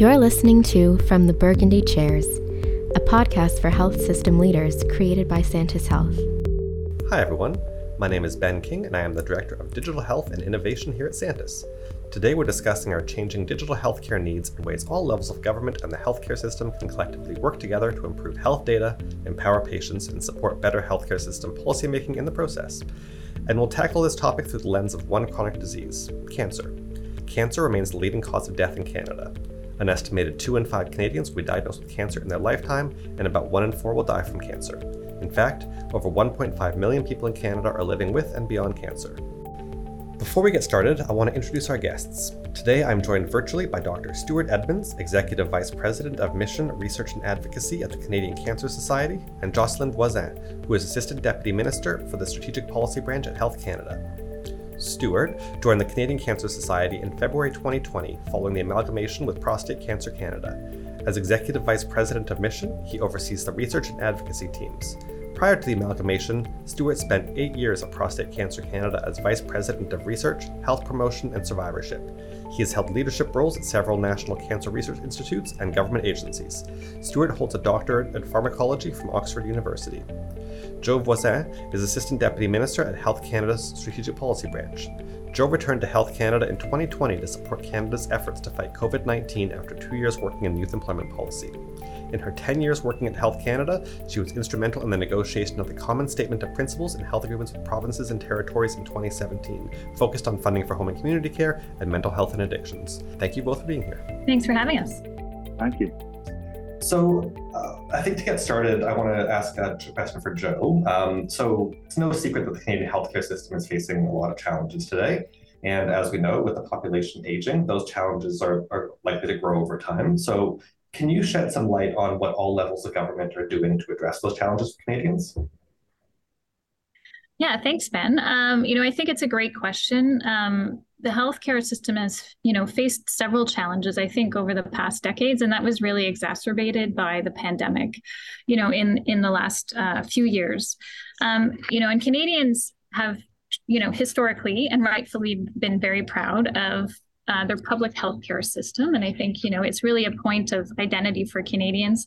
You're listening to From the Burgundy Chairs, a podcast for health system leaders created by Santis Health. Hi, everyone. My name is Ben King, and I am the Director of Digital Health and Innovation here at Santis. Today, we're discussing our changing digital healthcare needs and ways all levels of government and the healthcare system can collectively work together to improve health data, empower patients, and support better healthcare system policymaking in the process. And we'll tackle this topic through the lens of one chronic disease cancer. Cancer remains the leading cause of death in Canada. An estimated 2 in 5 Canadians will be diagnosed with cancer in their lifetime, and about 1 in 4 will die from cancer. In fact, over 1.5 million people in Canada are living with and beyond cancer. Before we get started, I want to introduce our guests. Today I'm joined virtually by Dr. Stuart Edmonds, Executive Vice President of Mission, Research and Advocacy at the Canadian Cancer Society, and Jocelyn Voisin, who is Assistant Deputy Minister for the Strategic Policy Branch at Health Canada. Stuart joined the Canadian Cancer Society in February 2020 following the amalgamation with Prostate Cancer Canada. As Executive Vice President of Mission, he oversees the research and advocacy teams. Prior to the amalgamation, Stuart spent eight years at Prostate Cancer Canada as Vice President of Research, Health Promotion, and Survivorship. He has held leadership roles at several national cancer research institutes and government agencies. Stuart holds a doctorate in pharmacology from Oxford University. Jo Voisin is Assistant Deputy Minister at Health Canada's Strategic Policy Branch. Jo returned to Health Canada in 2020 to support Canada's efforts to fight COVID 19 after two years working in youth employment policy. In her 10 years working at Health Canada, she was instrumental in the negotiation of the Common Statement of Principles and Health Agreements with provinces and territories in 2017, focused on funding for home and community care and mental health and addictions. Thank you both for being here. Thanks for having us. Thank you. So, uh, I think to get started, I want to ask a question for Jo. Um, so, it's no secret that the Canadian healthcare system is facing a lot of challenges today. And as we know, with the population aging, those challenges are, are likely to grow over time. So, can you shed some light on what all levels of government are doing to address those challenges for Canadians? Yeah, thanks, Ben. Um, you know, I think it's a great question. Um, the healthcare system has, you know, faced several challenges, I think, over the past decades, and that was really exacerbated by the pandemic, you know, in in the last uh, few years. Um, you know, and Canadians have, you know, historically and rightfully been very proud of uh, their public healthcare system. And I think, you know, it's really a point of identity for Canadians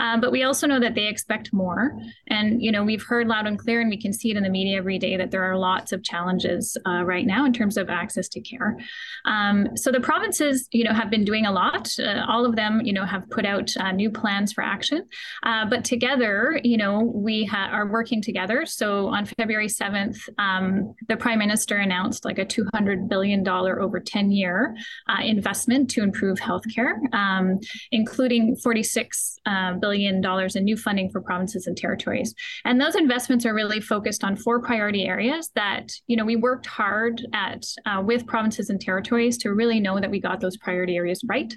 um, but we also know that they expect more. And, you know, we've heard loud and clear, and we can see it in the media every day that there are lots of challenges uh, right now in terms of access to care. Um, so the provinces, you know, have been doing a lot. Uh, all of them, you know, have put out uh, new plans for action. Uh, but together, you know, we ha- are working together. So on February 7th, um, the Prime Minister announced like a $200 billion over 10 year uh, investment to improve healthcare, um, including 46 uh, billion billion dollars in new funding for provinces and territories. And those investments are really focused on four priority areas that, you know, we worked hard at uh, with provinces and territories to really know that we got those priority areas right.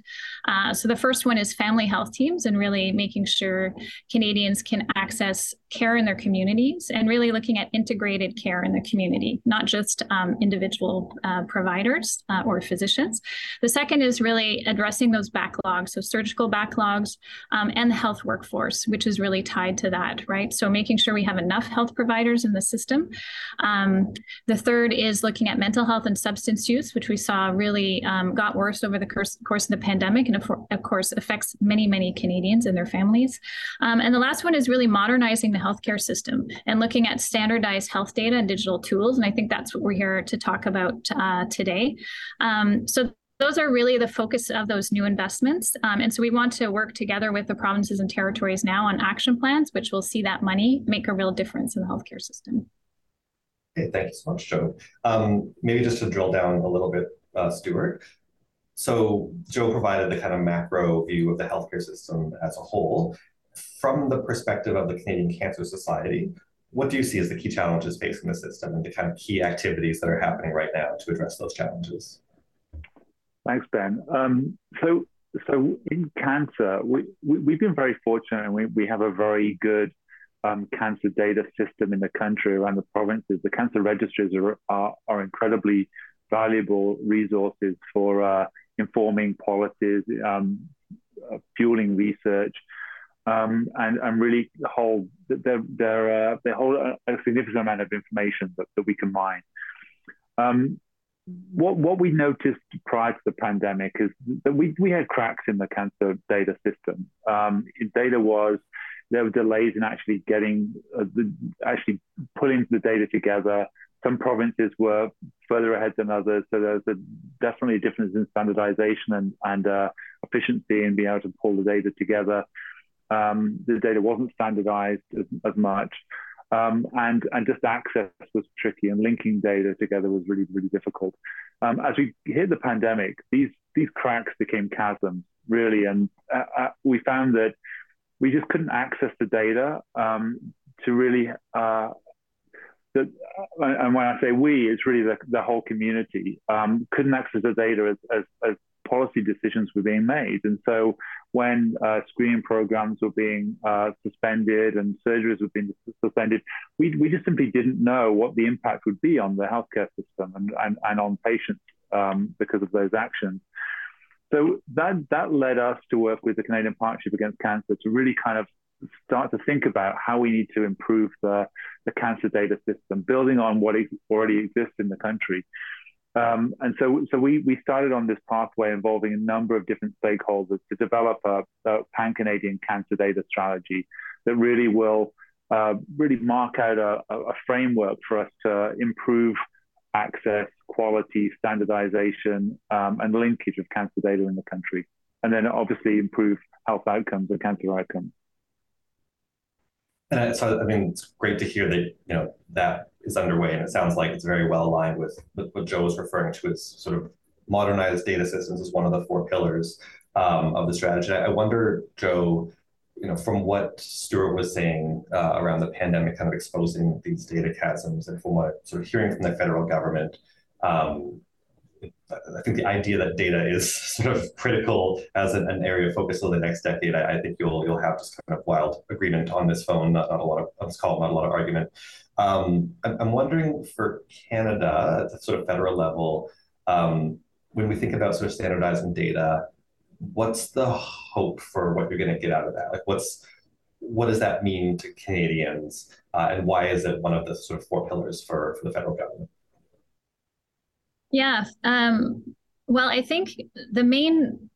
Uh, so the first one is family health teams and really making sure Canadians can access care in their communities and really looking at integrated care in the community, not just um, individual uh, providers uh, or physicians. The second is really addressing those backlogs, so surgical backlogs um, and the health workforce, which is really tied to that, right? So making sure we have enough health providers in the system. Um, the third is looking at mental health and substance use, which we saw really um, got worse over the course, course, of the pandemic, and of, of, course affects many, many Canadians and their families. Um, and the last one is really modernizing the healthcare system and looking at standardized health data and digital tools. And I think that's what we're here to talk about uh, today. Um, so those are really the focus of those new investments. Um, and so we want to work together with the provinces and territories now on action plans, which will see that money make a real difference in the healthcare system. Okay, thank you so much, Jo. Um, maybe just to drill down a little bit, uh, Stuart. So Jo provided the kind of macro view of the healthcare system as a whole. From the perspective of the Canadian Cancer Society, what do you see as the key challenges facing the system and the kind of key activities that are happening right now to address those challenges? Thanks, Ben. Um, so, so in cancer, we, we have been very fortunate, and we we have a very good um, cancer data system in the country around the provinces. The cancer registries are are, are incredibly valuable resources for uh, informing policies, um, uh, fueling research, um, and, and really hold they're, uh, they hold a, significant amount of information that, that we can mine. Um, what what we noticed prior to the pandemic is that we we had cracks in the cancer data system. Um, data was there were delays in actually getting uh, the, actually putting the data together. Some provinces were further ahead than others, so there's a, definitely a difference in standardization and, and uh, efficiency in being able to pull the data together. Um, the data wasn't standardized as, as much. Um, and and just access was tricky, and linking data together was really really difficult. Um, as we hit the pandemic, these these cracks became chasms really, and uh, uh, we found that we just couldn't access the data um, to really. Uh, the, and when I say we, it's really the, the whole community um, couldn't access the data as, as, as policy decisions were being made. And so when uh, screening programs were being uh, suspended and surgeries were being suspended, we, we just simply didn't know what the impact would be on the healthcare system and, and, and on patients um, because of those actions. So that, that led us to work with the Canadian Partnership Against Cancer to really kind of start to think about how we need to improve the, the cancer data system, building on what already exists in the country. Um, and so, so we, we started on this pathway involving a number of different stakeholders to develop a, a pan-Canadian cancer data strategy that really will uh, really mark out a, a, framework for us to improve access, quality, standardization, um, and linkage of cancer data in the country. And then obviously improve health outcomes and cancer outcomes. And so, I mean, it's great to hear that you know that is underway, and it sounds like it's very well aligned with, with what Jo was referring to as sort of modernized data systems as one of the four pillars um, of the strategy. I wonder, Jo, you know, from what Stuart was saying uh, around the pandemic, kind of exposing these data chasms, and from what sort of hearing from the federal government, um, I think the idea that data is sort of critical as an, an area of focus for the next decade, I, I, think you'll you'll have just kind of wild agreement on this phone, not, not a lot of this call, it not a lot of argument. Um, I'm, I'm, wondering for Canada at the sort of federal level, um, when we think about sort of standardizing data, what's the hope for what you're going to get out of that? Like, what's what does that mean to Canadians, uh, and why is it one of the sort of four pillars for for the federal government? Yeah. Um, well, I think the main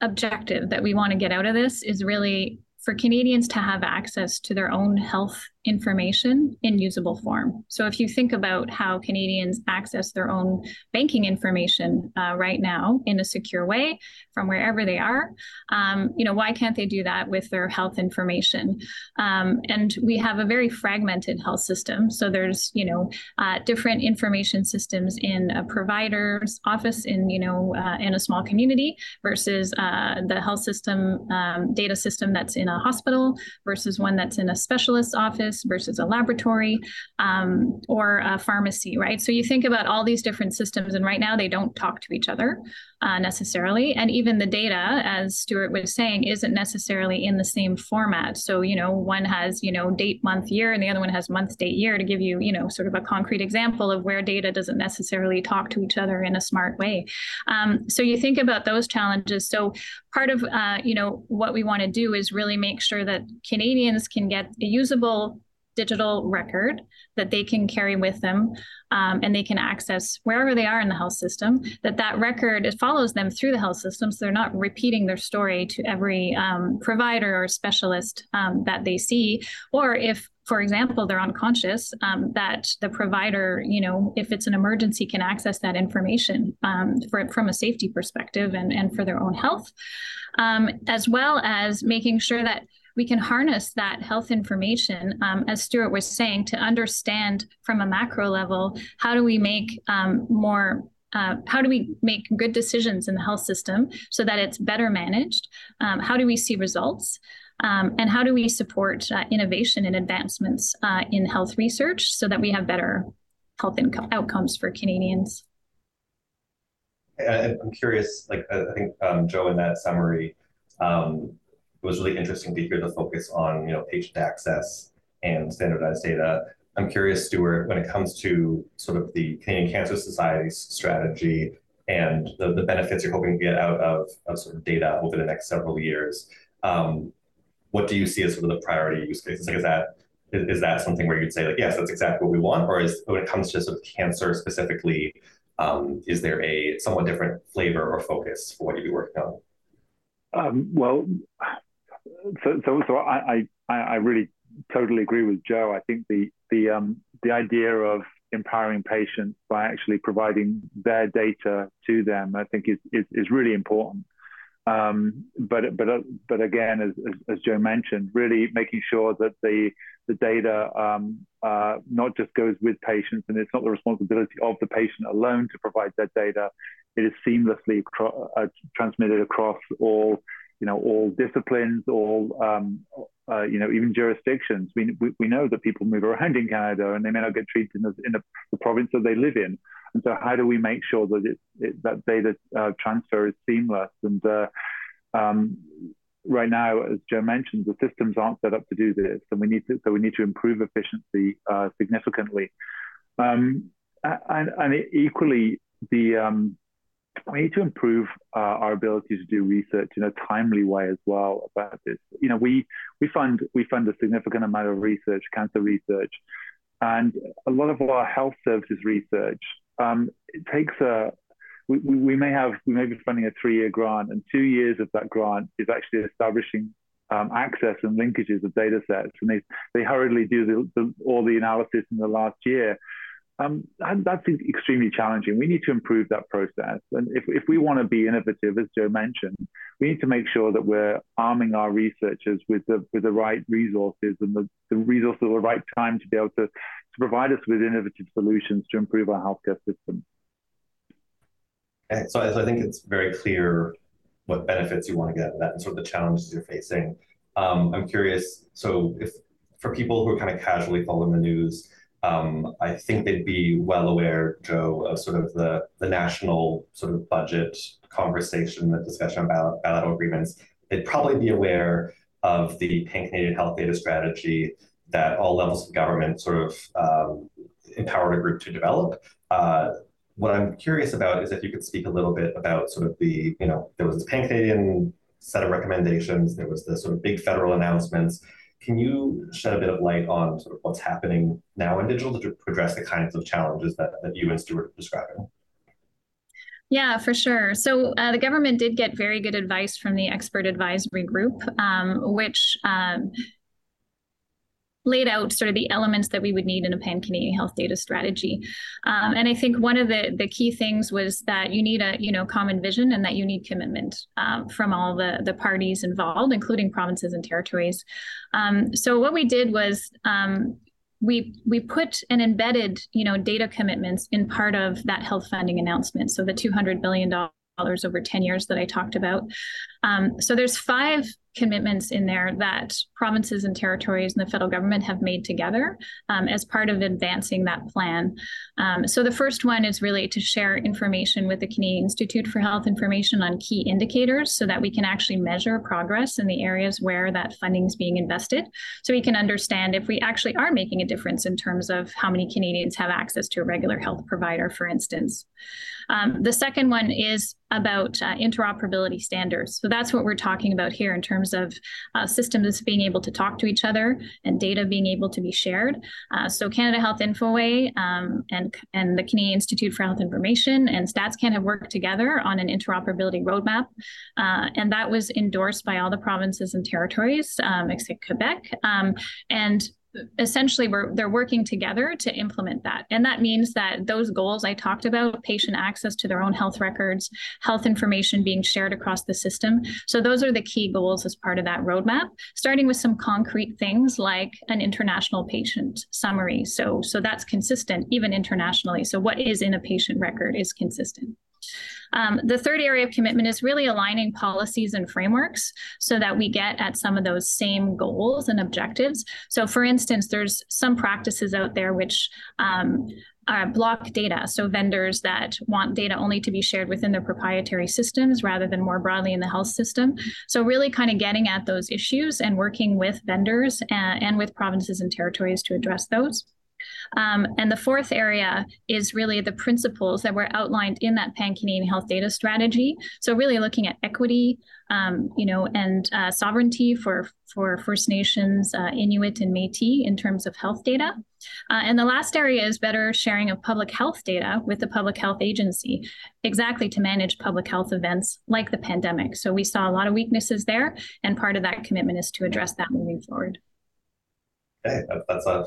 objective that we want to get out of this is really for Canadians to have access to their own health information in usable form. So if you think about how Canadians access their own banking information uh, right now in a secure way from wherever they are, um, you know, why can't they do that with their health information? Um, and we have a very fragmented health system. So there's, you know, uh, different information systems in a provider's office in, you know, uh, in a small community versus uh, the health system um, data system that's in a hospital versus one that's in a specialist office office versus a laboratory um, or a pharmacy, right? So you think about all these different systems, and right now they don't talk to each other uh, necessarily. And even the data, as Stuart was saying, isn't necessarily in the same format. So, you know, one has, you know, date, month, year, and the other one has month, date, year to give you, you know, sort of a concrete example of where data doesn't necessarily talk to each other in a smart way. Um, so you think about those challenges. So part of, uh, you know, what we want to do is really make sure that Canadians can get a usable digital record that they can carry with them um, and they can access wherever they are in the health system that that record it follows them through the health system so they're not repeating their story to every um, provider or specialist um, that they see. Or if for example they're unconscious um, that the provider you know if it's an emergency can access that information um, for, from a safety perspective and, and for their own health um, as well as making sure that we can harness that health information, um, as Stuart was saying, to understand from a macro level how do we make um, more uh, how do we make good decisions in the health system so that it's better managed? Um, how do we see results? Um, and how do we support uh, innovation and advancements uh, in health research so that we have better health inco- outcomes for Canadians? I'm curious, like I think um, Jo in that summary, um, it was really interesting to hear the focus on you know patient access and standardized data. I'm curious, Stuart, when it comes to sort of the Canadian Cancer Society's strategy and the, the benefits you're hoping to get out of, of sort of data over the next several years, um, what do you see as sort of the priority use cases? Like, is that is, that something where you'd say like, yes, that's exactly what we want, or is when it comes to sort of cancer specifically, Um, is there a somewhat different flavor or focus for what you'd be working on? Um, well, so so, so I, I I really totally agree with Jo. I think the the um, the idea of empowering patients by actually providing their data to them, I think is is, is really important. Um, but but but again, as, as, as, Jo mentioned, really making sure that the the data um, uh, not just goes with patients, and it's not the responsibility of the patient alone to provide that data. It is seamlessly uh, transmitted across all you know all disciplines, all um, uh, you know even jurisdictions. We, we, we know that people move around in Canada, and they may not get treated in, the, in the, the province that they live in. And so, how do we make sure that it, it that data uh, transfer is seamless? And uh, um, right now, as Jo mentioned, the systems aren't set up to do this, and we need to so we need to improve efficiency uh, significantly. Um, and, and equally, the um, we need to improve uh, our ability to do research in a timely way as well about this. You know, we we fund we fund a significant amount of research, cancer research, and a lot of our health services research um, it takes a we, we may have we may be funding a three-year grant, and two years of that grant is actually establishing um, access and linkages of data sets, and they they hurriedly do the, the, all the analysis in the last year. Um, that's extremely challenging. We need to improve that process, and if if we want to be innovative, as Jo mentioned, we need to make sure that we're arming our researchers with the with the right resources and the, the resources at the right time to be able to to provide us with innovative solutions to improve our healthcare system. So, so I think it's very clear what benefits you want to get out of that and sort of the challenges you're facing. Um, I'm curious, so if for people who are kind of casually following the news, um, I think they'd be well aware, Jo, of sort of the, the national sort of budget conversation, the discussion about bilateral agreements. They'd probably be aware of the Pan Canadian Health Data Strategy that all levels of government sort of um, empowered a group to develop. Uh, what I'm curious about is if you could speak a little bit about sort of the, you know, there was this pan-Canadian set of recommendations, there was the sort of big federal announcements. Can you shed a bit of light on sort of what's happening now in digital to address the kinds of challenges that, that you and Stuart are describing? Yeah, for sure. So uh, the government did get very good advice from the expert advisory group, um, which um, laid out sort of the elements that we would need in a pan Canadian health data strategy. Um, and I think one of the the key things was that you need a you know common vision and that you need commitment um, from all the the parties involved, including provinces and territories. Um, so what we did was um, we we put an embedded you know data commitments in part of that health funding announcement. So the two hundred billion dollars over 10 years that I talked about. Um, so there's five commitments in there that provinces and territories and the federal government have made together um, as part of advancing that plan. Um, so the first one is really to share information with the Canadian Institute for Health Information on key indicators so that we can actually measure progress in the areas where that funding is being invested. So we can understand if we actually are making a difference in terms of how many Canadians have access to a regular health provider, for instance. Um, the second one is about uh, interoperability standards. So that's what we're talking about here in terms of uh, systems being able to talk to each other and data being able to be shared. Uh, so Canada Health Infoway um, and, and the Canadian Institute for Health Information and StatsCan have worked together on an interoperability roadmap. Uh, and that was endorsed by all the provinces and territories, um, except Quebec. Um, and essentially we're they're working together to implement that. And that means that those goals i talked about patient access to their own health records health information being shared across the system. So those are the key goals as part of that roadmap starting with some concrete things like an international patient summary. So so that's consistent even internationally. So what is in a patient record is consistent um, the third area of commitment is really aligning policies and frameworks so that we get at some of those same goals and objectives. So, for instance, there's some practices out there which um, uh, block data. So vendors that want data only to be shared within their proprietary systems rather than more broadly in the health system. So really kind of getting at those issues and working with vendors and, and with provinces and territories to address those. Um, and the fourth area is really the principles that were outlined in that Pan Canadian Health Data Strategy. So really looking at equity, um, you know, and uh, sovereignty for for First Nations, uh, Inuit, and Métis in terms of health data. Uh, and the last area is better sharing of public health data with the Public Health Agency, exactly to manage public health events like the pandemic. So we saw a lot of weaknesses there, and part of that commitment is to address that moving forward. Okay, that's a,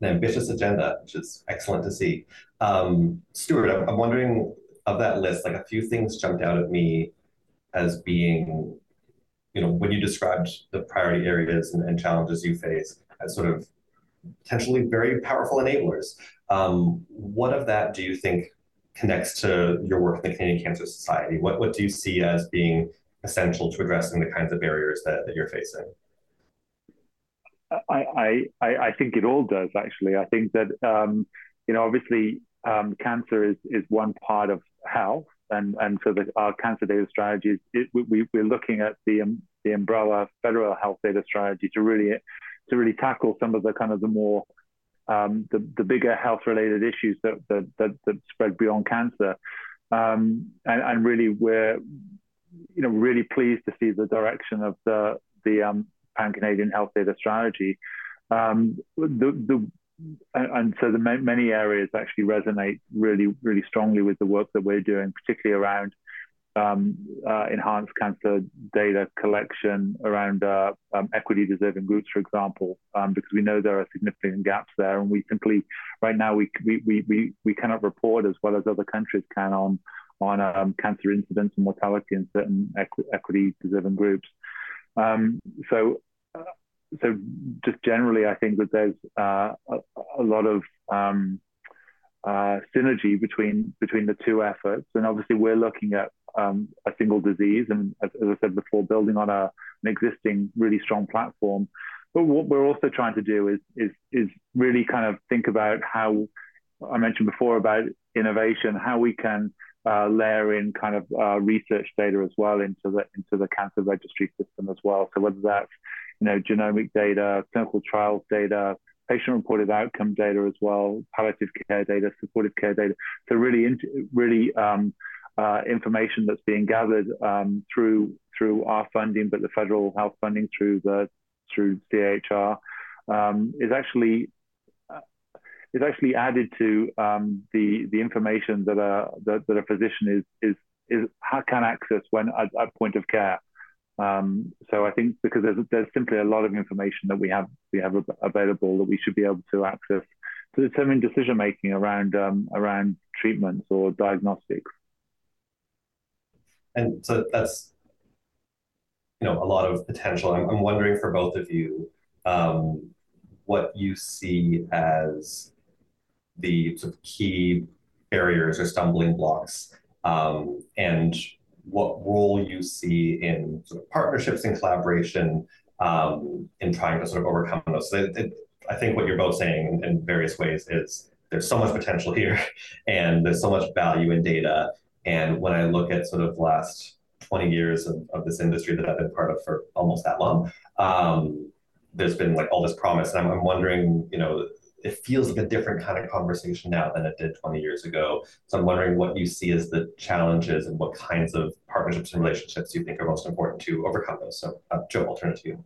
an ambitious agenda, which is excellent to see. Um, Stuart, I'm, I'm wondering of that list, like a few things jumped out at me as being, you know, when you described the priority areas and, and challenges you face as sort of potentially very powerful enablers. Um, what of that do you think connects to your work in the Canadian Cancer Society? What, what do you see as being essential to addressing the kinds of barriers that, that you're facing? I, I, I think it all does actually. I think that um, you know obviously um, cancer is is one part of health, and and so the, our cancer data strategy is we, we're looking at the um, the umbrella federal health data strategy to really to really tackle some of the kind of the more um, the, the bigger health related issues that, that, that, that spread beyond cancer. Um, and, and really we're you know really pleased to see the direction of the the um, pan Canadian health data strategy. Um, the, the and so the many areas actually resonate really, really strongly with the work that we're doing, particularly around um, uh, enhanced cancer data collection, around uh, um, equity deserving groups, for example, um, because we know there are significant gaps there, and we simply right now we we we we cannot report as well as other countries can on on um, cancer incidence and mortality in certain equ- equity deserving groups. Um, so so just generally, I think that there's uh, a, a, lot of um, uh, synergy between between the two efforts, and obviously we're looking at um, a single disease, and as, as, I said before, building on a, an existing really strong platform. But what we're also trying to do is is is really kind of think about how I mentioned before about innovation, how we can uh, layer in kind of uh, research data as well into the into the cancer registry system as well. So whether that's you know, genomic data, clinical trials data, patient-reported outcome data as well, palliative care data, supportive care data. So really, really um, uh, information that's being gathered um, through through our funding, but the federal health funding through the through CIHR um, is actually is actually added to um, the the information that a that, that a physician is is is can access when at, at point of care. Um, so I think because there's, there's simply a lot of information that we have we have available that we should be able to access to determine decision making around um, around treatments or diagnostics. And so that's you know a lot of potential. I'm, I'm wondering for both of you um, what you see as the sort of key barriers or stumbling blocks um, and what role you see in sort of partnerships and collaboration um, in trying to sort of overcome those. So it, it, I think what you're both saying in, in, various ways is there's so much potential here, and there's so much value in data. And when I look at sort of last 20 years of, of this industry that I've been part of for almost that long, um, there's been like all this promise, and I'm, I'm wondering, you know, it feels like a different kind of conversation now than it did 20 years ago. So I'm wondering what you see as the challenges and what kinds of partnerships and relationships you think are most important to overcome those. So uh, Jo, I'll turn it to you.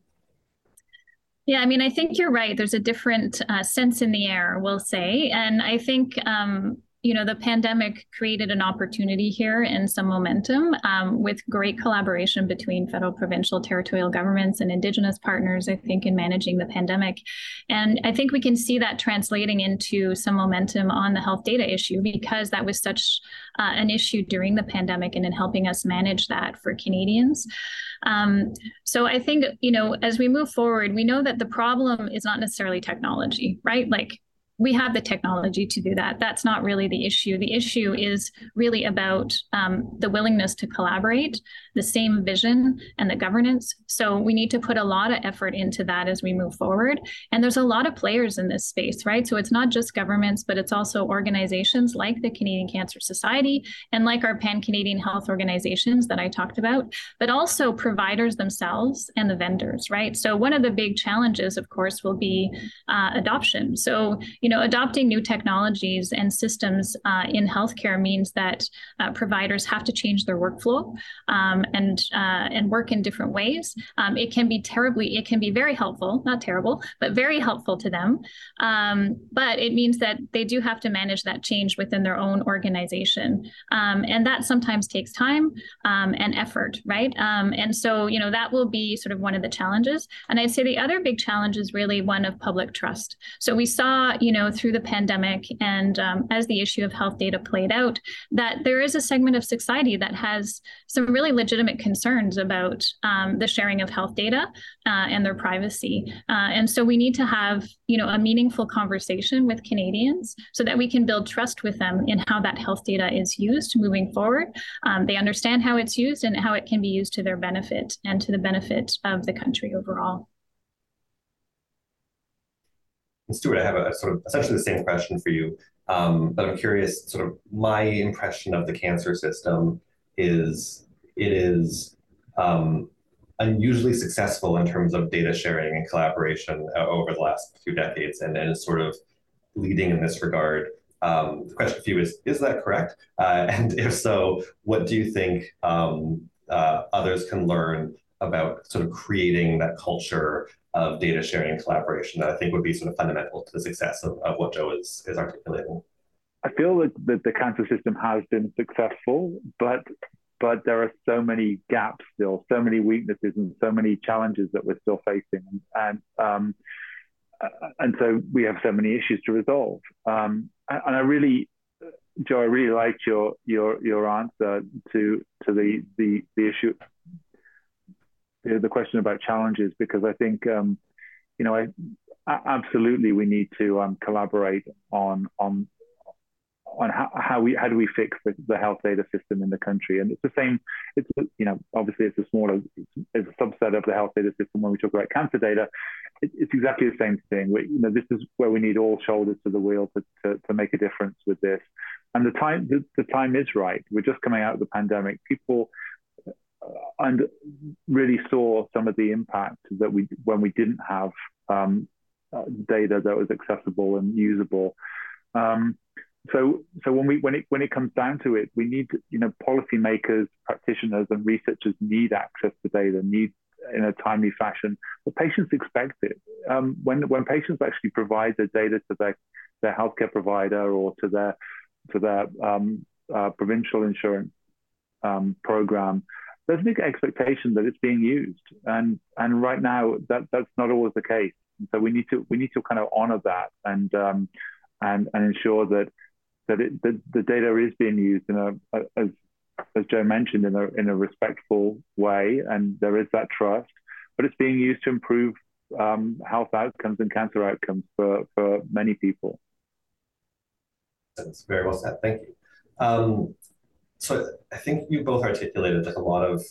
Yeah, I mean, I think you're right. There's a different uh, sense in the air, we'll say. And I think um, you know, the pandemic created an opportunity here and some momentum um, with great collaboration between federal, provincial, territorial governments and Indigenous partners, I think, in managing the pandemic. And I think we can see that translating into some momentum on the health data issue because that was such uh, an issue during the pandemic and in helping us manage that for Canadians. Um, so I think, you know, as we move forward, we know that the problem is not necessarily technology, right? Like we have the technology to do that. That's not really the issue. The issue is really about um, the willingness to collaborate, the same vision, and the governance. So we need to put a lot of effort into that as we move forward. And there's a lot of players in this space, right? So it's not just governments, but it's also organizations like the Canadian Cancer Society and like our Pan Canadian Health organizations that I talked about, but also providers themselves and the vendors, right? So one of the big challenges, of course, will be uh, adoption. So, you you know, adopting new technologies and systems uh, in healthcare means that uh, providers have to change their workflow um, and uh, and work in different ways. Um, it can be terribly, it can be very helpful, not terrible, but very helpful to them. Um, but it means that they do have to manage that change within their own organization, um, and that sometimes takes time um, and effort, right? Um, and so, you know, that will be sort of one of the challenges. And I'd say the other big challenge is really one of public trust. So we saw, you know, through the pandemic and um, as the issue of health data played out, that there is a segment of society that has some really legitimate concerns about um, the sharing of health data uh, and their privacy. Uh, and so we need to have, you know, a meaningful conversation with Canadians so that we can build trust with them in how that health data is used moving forward. Um, they understand how it's used and how it can be used to their benefit and to the benefit of the country overall. Stuart, I have a sort of essentially the same question for you, um, but I'm curious. Sort of my impression of the cancer system is it is um, unusually successful in terms of data sharing and collaboration uh, over the last few decades, and, and is sort of leading in this regard. Um, the question for you is: Is that correct? Uh, and if so, what do you think um, uh, others can learn about sort of creating that culture of data sharing and collaboration that I think would be sort of fundamental to the success of, of what Jo is, is articulating. I feel that, that the cancer system has been successful, but but there are so many gaps still, so many weaknesses, and so many challenges that we're still facing, and um, and so we have so many issues to resolve. Um, and I really, Jo, I really liked your your your answer to to the the the issue the question about challenges because I think um, you know I, absolutely we need to um, collaborate on on on how, how we how do we fix the, the, health data system in the country? And it's the same it's you know obviously it's a smaller it's a subset of the health data system when we talk about cancer data. It, it's exactly the same thing. We, you know this is where we need all shoulders to the wheel to, to, to make a difference with this. And the time the, the time is right. We're just coming out of the pandemic. People and really saw some of the impact that we when we didn't have um, uh, data that was accessible and usable. Um, so, so when we when it when it comes down to it, we need you know policymakers, practitioners, and researchers need access to data, need in a timely fashion. But patients expect it. Um, when when patients actually provide the data to their their healthcare provider or to their to their um, uh, provincial insurance um, program, there's a big expectation that it's being used, and and right now that that's not always the case. And so we need to we need to kind of honor that and um, and and ensure that that it, the, the data is being used in a, a, as as Jo mentioned in a in a respectful way, and there is that trust, but it's being used to improve um, health outcomes and cancer outcomes for for many people. That's very well said. Thank you. Um, so I think you both articulated like a lot of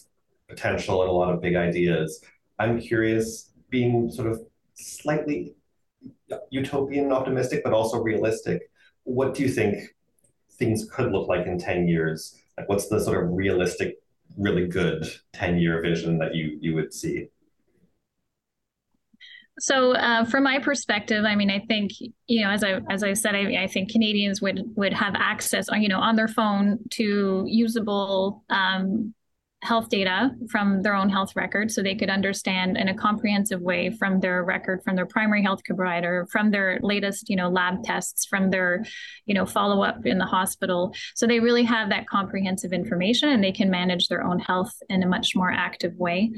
potential and a lot of big ideas. I'm curious, being sort of slightly utopian and optimistic, but also realistic, what do you think things could look like in 10 years? Like what's the sort of realistic, really good 10 year vision that you you would see? So, uh, from my perspective, I mean, I think you know, as I as I said, I, I think Canadians would would have access, you know, on their phone to usable um, health data from their own health record, so they could understand in a comprehensive way from their record, from their primary health provider, from their latest, you know, lab tests, from their, you know, follow up in the hospital. So they really have that comprehensive information, and they can manage their own health in a much more active way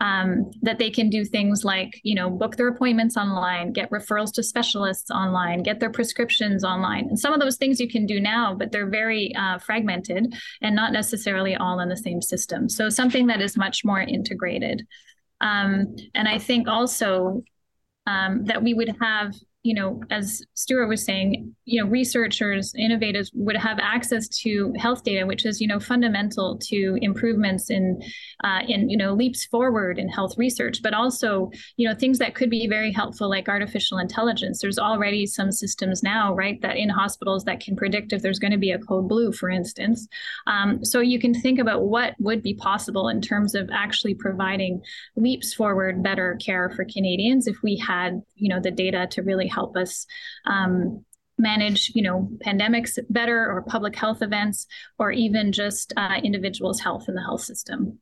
um, that they can do things like you know book their appointments online get referrals to specialists online get their prescriptions online. And some of those things you can do now but they're very uh, fragmented and not necessarily all in the same system. So something that is much more integrated. Um, and i think also um, that we would have you know, as Stuart was saying, you know, researchers, innovators would have access to health data, which is, you know, fundamental to improvements in, uh, in, you know, leaps forward in health research, but also, you know, things that could be very helpful, like artificial intelligence. There's already some systems now, right, that in hospitals that can predict if there's going to be a code blue, for instance. Um, so you can think about what would be possible in terms of actually providing leaps forward better care for Canadians if we had, you know, the data to really help us um, manage you know pandemics better or public health events or even just uh, individuals health in the health system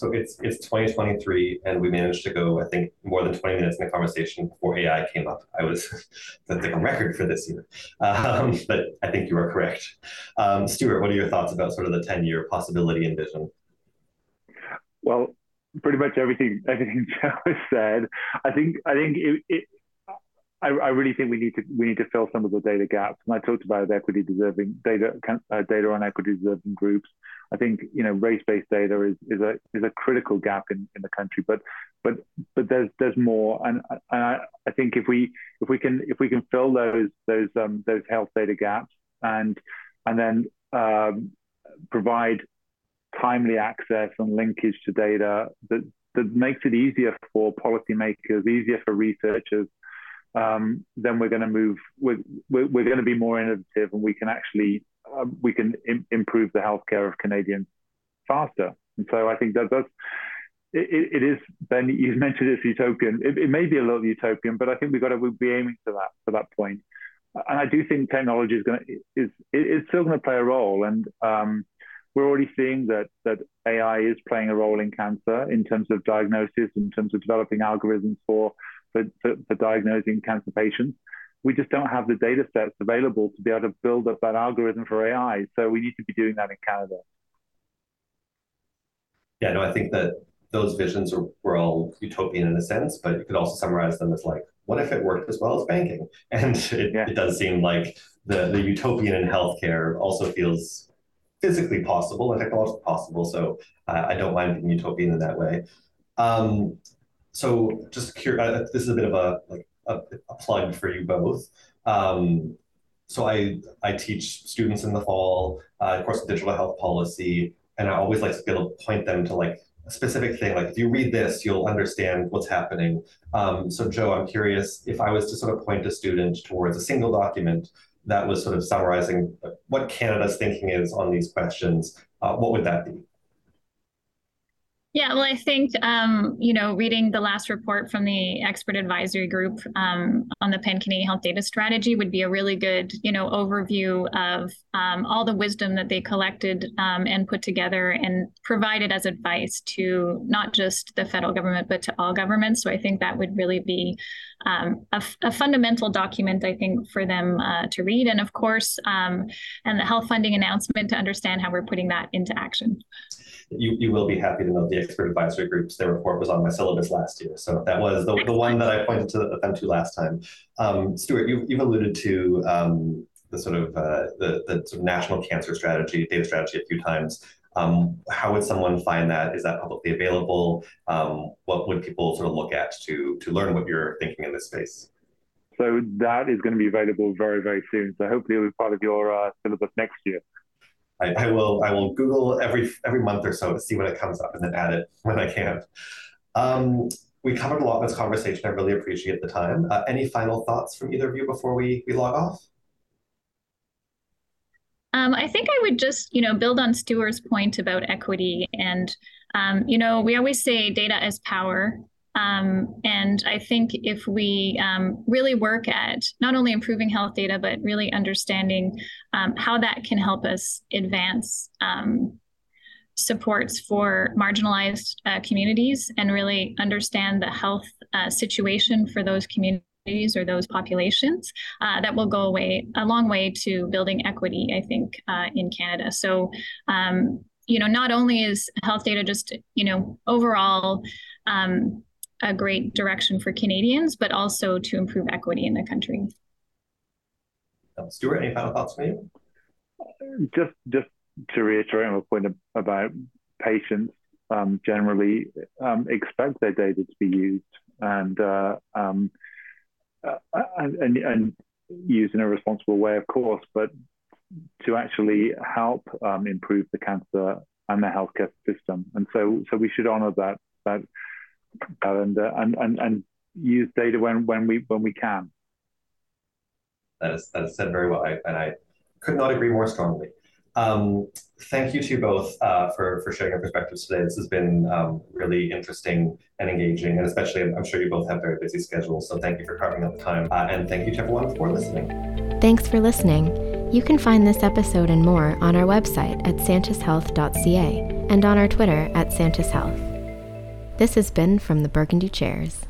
so it's it's 2023, and we managed to go, I think, more than 20 minutes in the conversation before AI came up. I was that's a record for this year, um, but I think you are correct. Um, Stuart, what are your thoughts about sort of the 10 year possibility and vision? Well, pretty much everything everything Jo has said. I think I think it, it I, I, really think we need to we need to fill some of the data gaps. And I talked about equity deserving data uh, data on equity deserving groups. I think you know race based data is, is a is a critical gap in, in the country. But but but there's there's more. And, and I, I think if we if we can if we can fill those those um, those health data gaps and and then um, provide timely access and linkage to data that that makes it easier for policymakers, easier for researchers um, then we're going to move. We're, we're, going to be more innovative, and we can actually um, we can Im- improve the healthcare of Canadians faster. And so I think that that's it, it is. Ben, you mentioned it's utopian. It, it, may be a little utopian, but I think we've got to we'll be aiming for that for that point. And I do think technology is going to is it's still going to play a role, and um, we're already seeing that that AI is playing a role in cancer in terms of diagnosis, in terms of developing algorithms for for, for, for diagnosing cancer patients. We just don't have the data sets available to be able to build up that algorithm for AI. So we need to be doing that in Canada. Yeah, no, I think that those visions are, were all utopian in a sense, but you could also summarize them as like, what if it worked as well as banking? And it, yeah. it does seem like the, the utopian in healthcare also feels physically possible and technologically possible. So uh, I don't mind being utopian in that way. Um, so just curious, uh, this is a bit of a like a, a plug for you both. Um, so I I teach students in the fall, uh, of course, digital health policy, and I always like to be able to point them to like a specific thing. Like if you read this, you'll understand what's happening. Um, so Jo, I'm curious if I was to sort of point a student towards a single document that was sort of summarizing what Canada's thinking is on these questions, uh, what would that be? Yeah, well, I think um, you know, reading the last report from the expert advisory group um, on the Pan Canadian Health Data Strategy would be a really good, you know, overview of um, all the wisdom that they collected um, and put together and provided as advice to not just the federal government but to all governments. So I think that would really be um, a, a, fundamental document, I think, for them uh, to read, and of course, um, and the health funding announcement to understand how we're putting that into action you, you will be happy to know the expert advisory groups. Their report was on my syllabus last year. So that was the, the one that I pointed to them to last time. Um, Stuart, you, you've alluded to um, the sort of uh, the, the sort of national cancer strategy, data strategy a few times. Um, how would someone find that? Is that publicly available? Um, what would people sort of look at to to learn what you're thinking in this space? So that is going to be available very, very soon. So hopefully it'll be part of your uh, syllabus next year. I, I, will I will Google every every month or so to see when it comes up and then add it when I can. Um, we covered a lot in this conversation. I really appreciate the time. Uh, any final thoughts from either of you before we we log off? Um, I think I would just, you know, build on Stuart's point about equity. And, um, you know, we always say data as power. Um, and I think if we um, really work at not only improving health data, but really understanding um, how that can help us advance um, supports for marginalized uh, communities and really understand the health uh, situation for those communities or those populations uh, that will go away a long way to building equity i think uh, in canada. So um, you know not only is health data just you know overall um, a great direction for Canadians, but also to improve equity in the country. Stuart, any final thoughts from you? Just, just to reiterate my point about patients um, generally um, expect their data to be used and, uh, um, uh, and, and used in a responsible way, of course, but to actually help um, improve the cancer and the healthcare system. And so, so we should honour that that and, uh, and and and use data when when we when we can. That is that is said very well, I, and I could not agree more strongly. Um, thank you to you both uh, for, for sharing your perspectives today. This has been um, really interesting and engaging, and especially I'm sure you both have very busy schedules, so thank you for carving out the time. Uh, and thank you to everyone for listening. Thanks for listening. You can find this episode and more on our website at santishealth.ca and on our Twitter at santishealth. This has been from the Burgundy Chairs.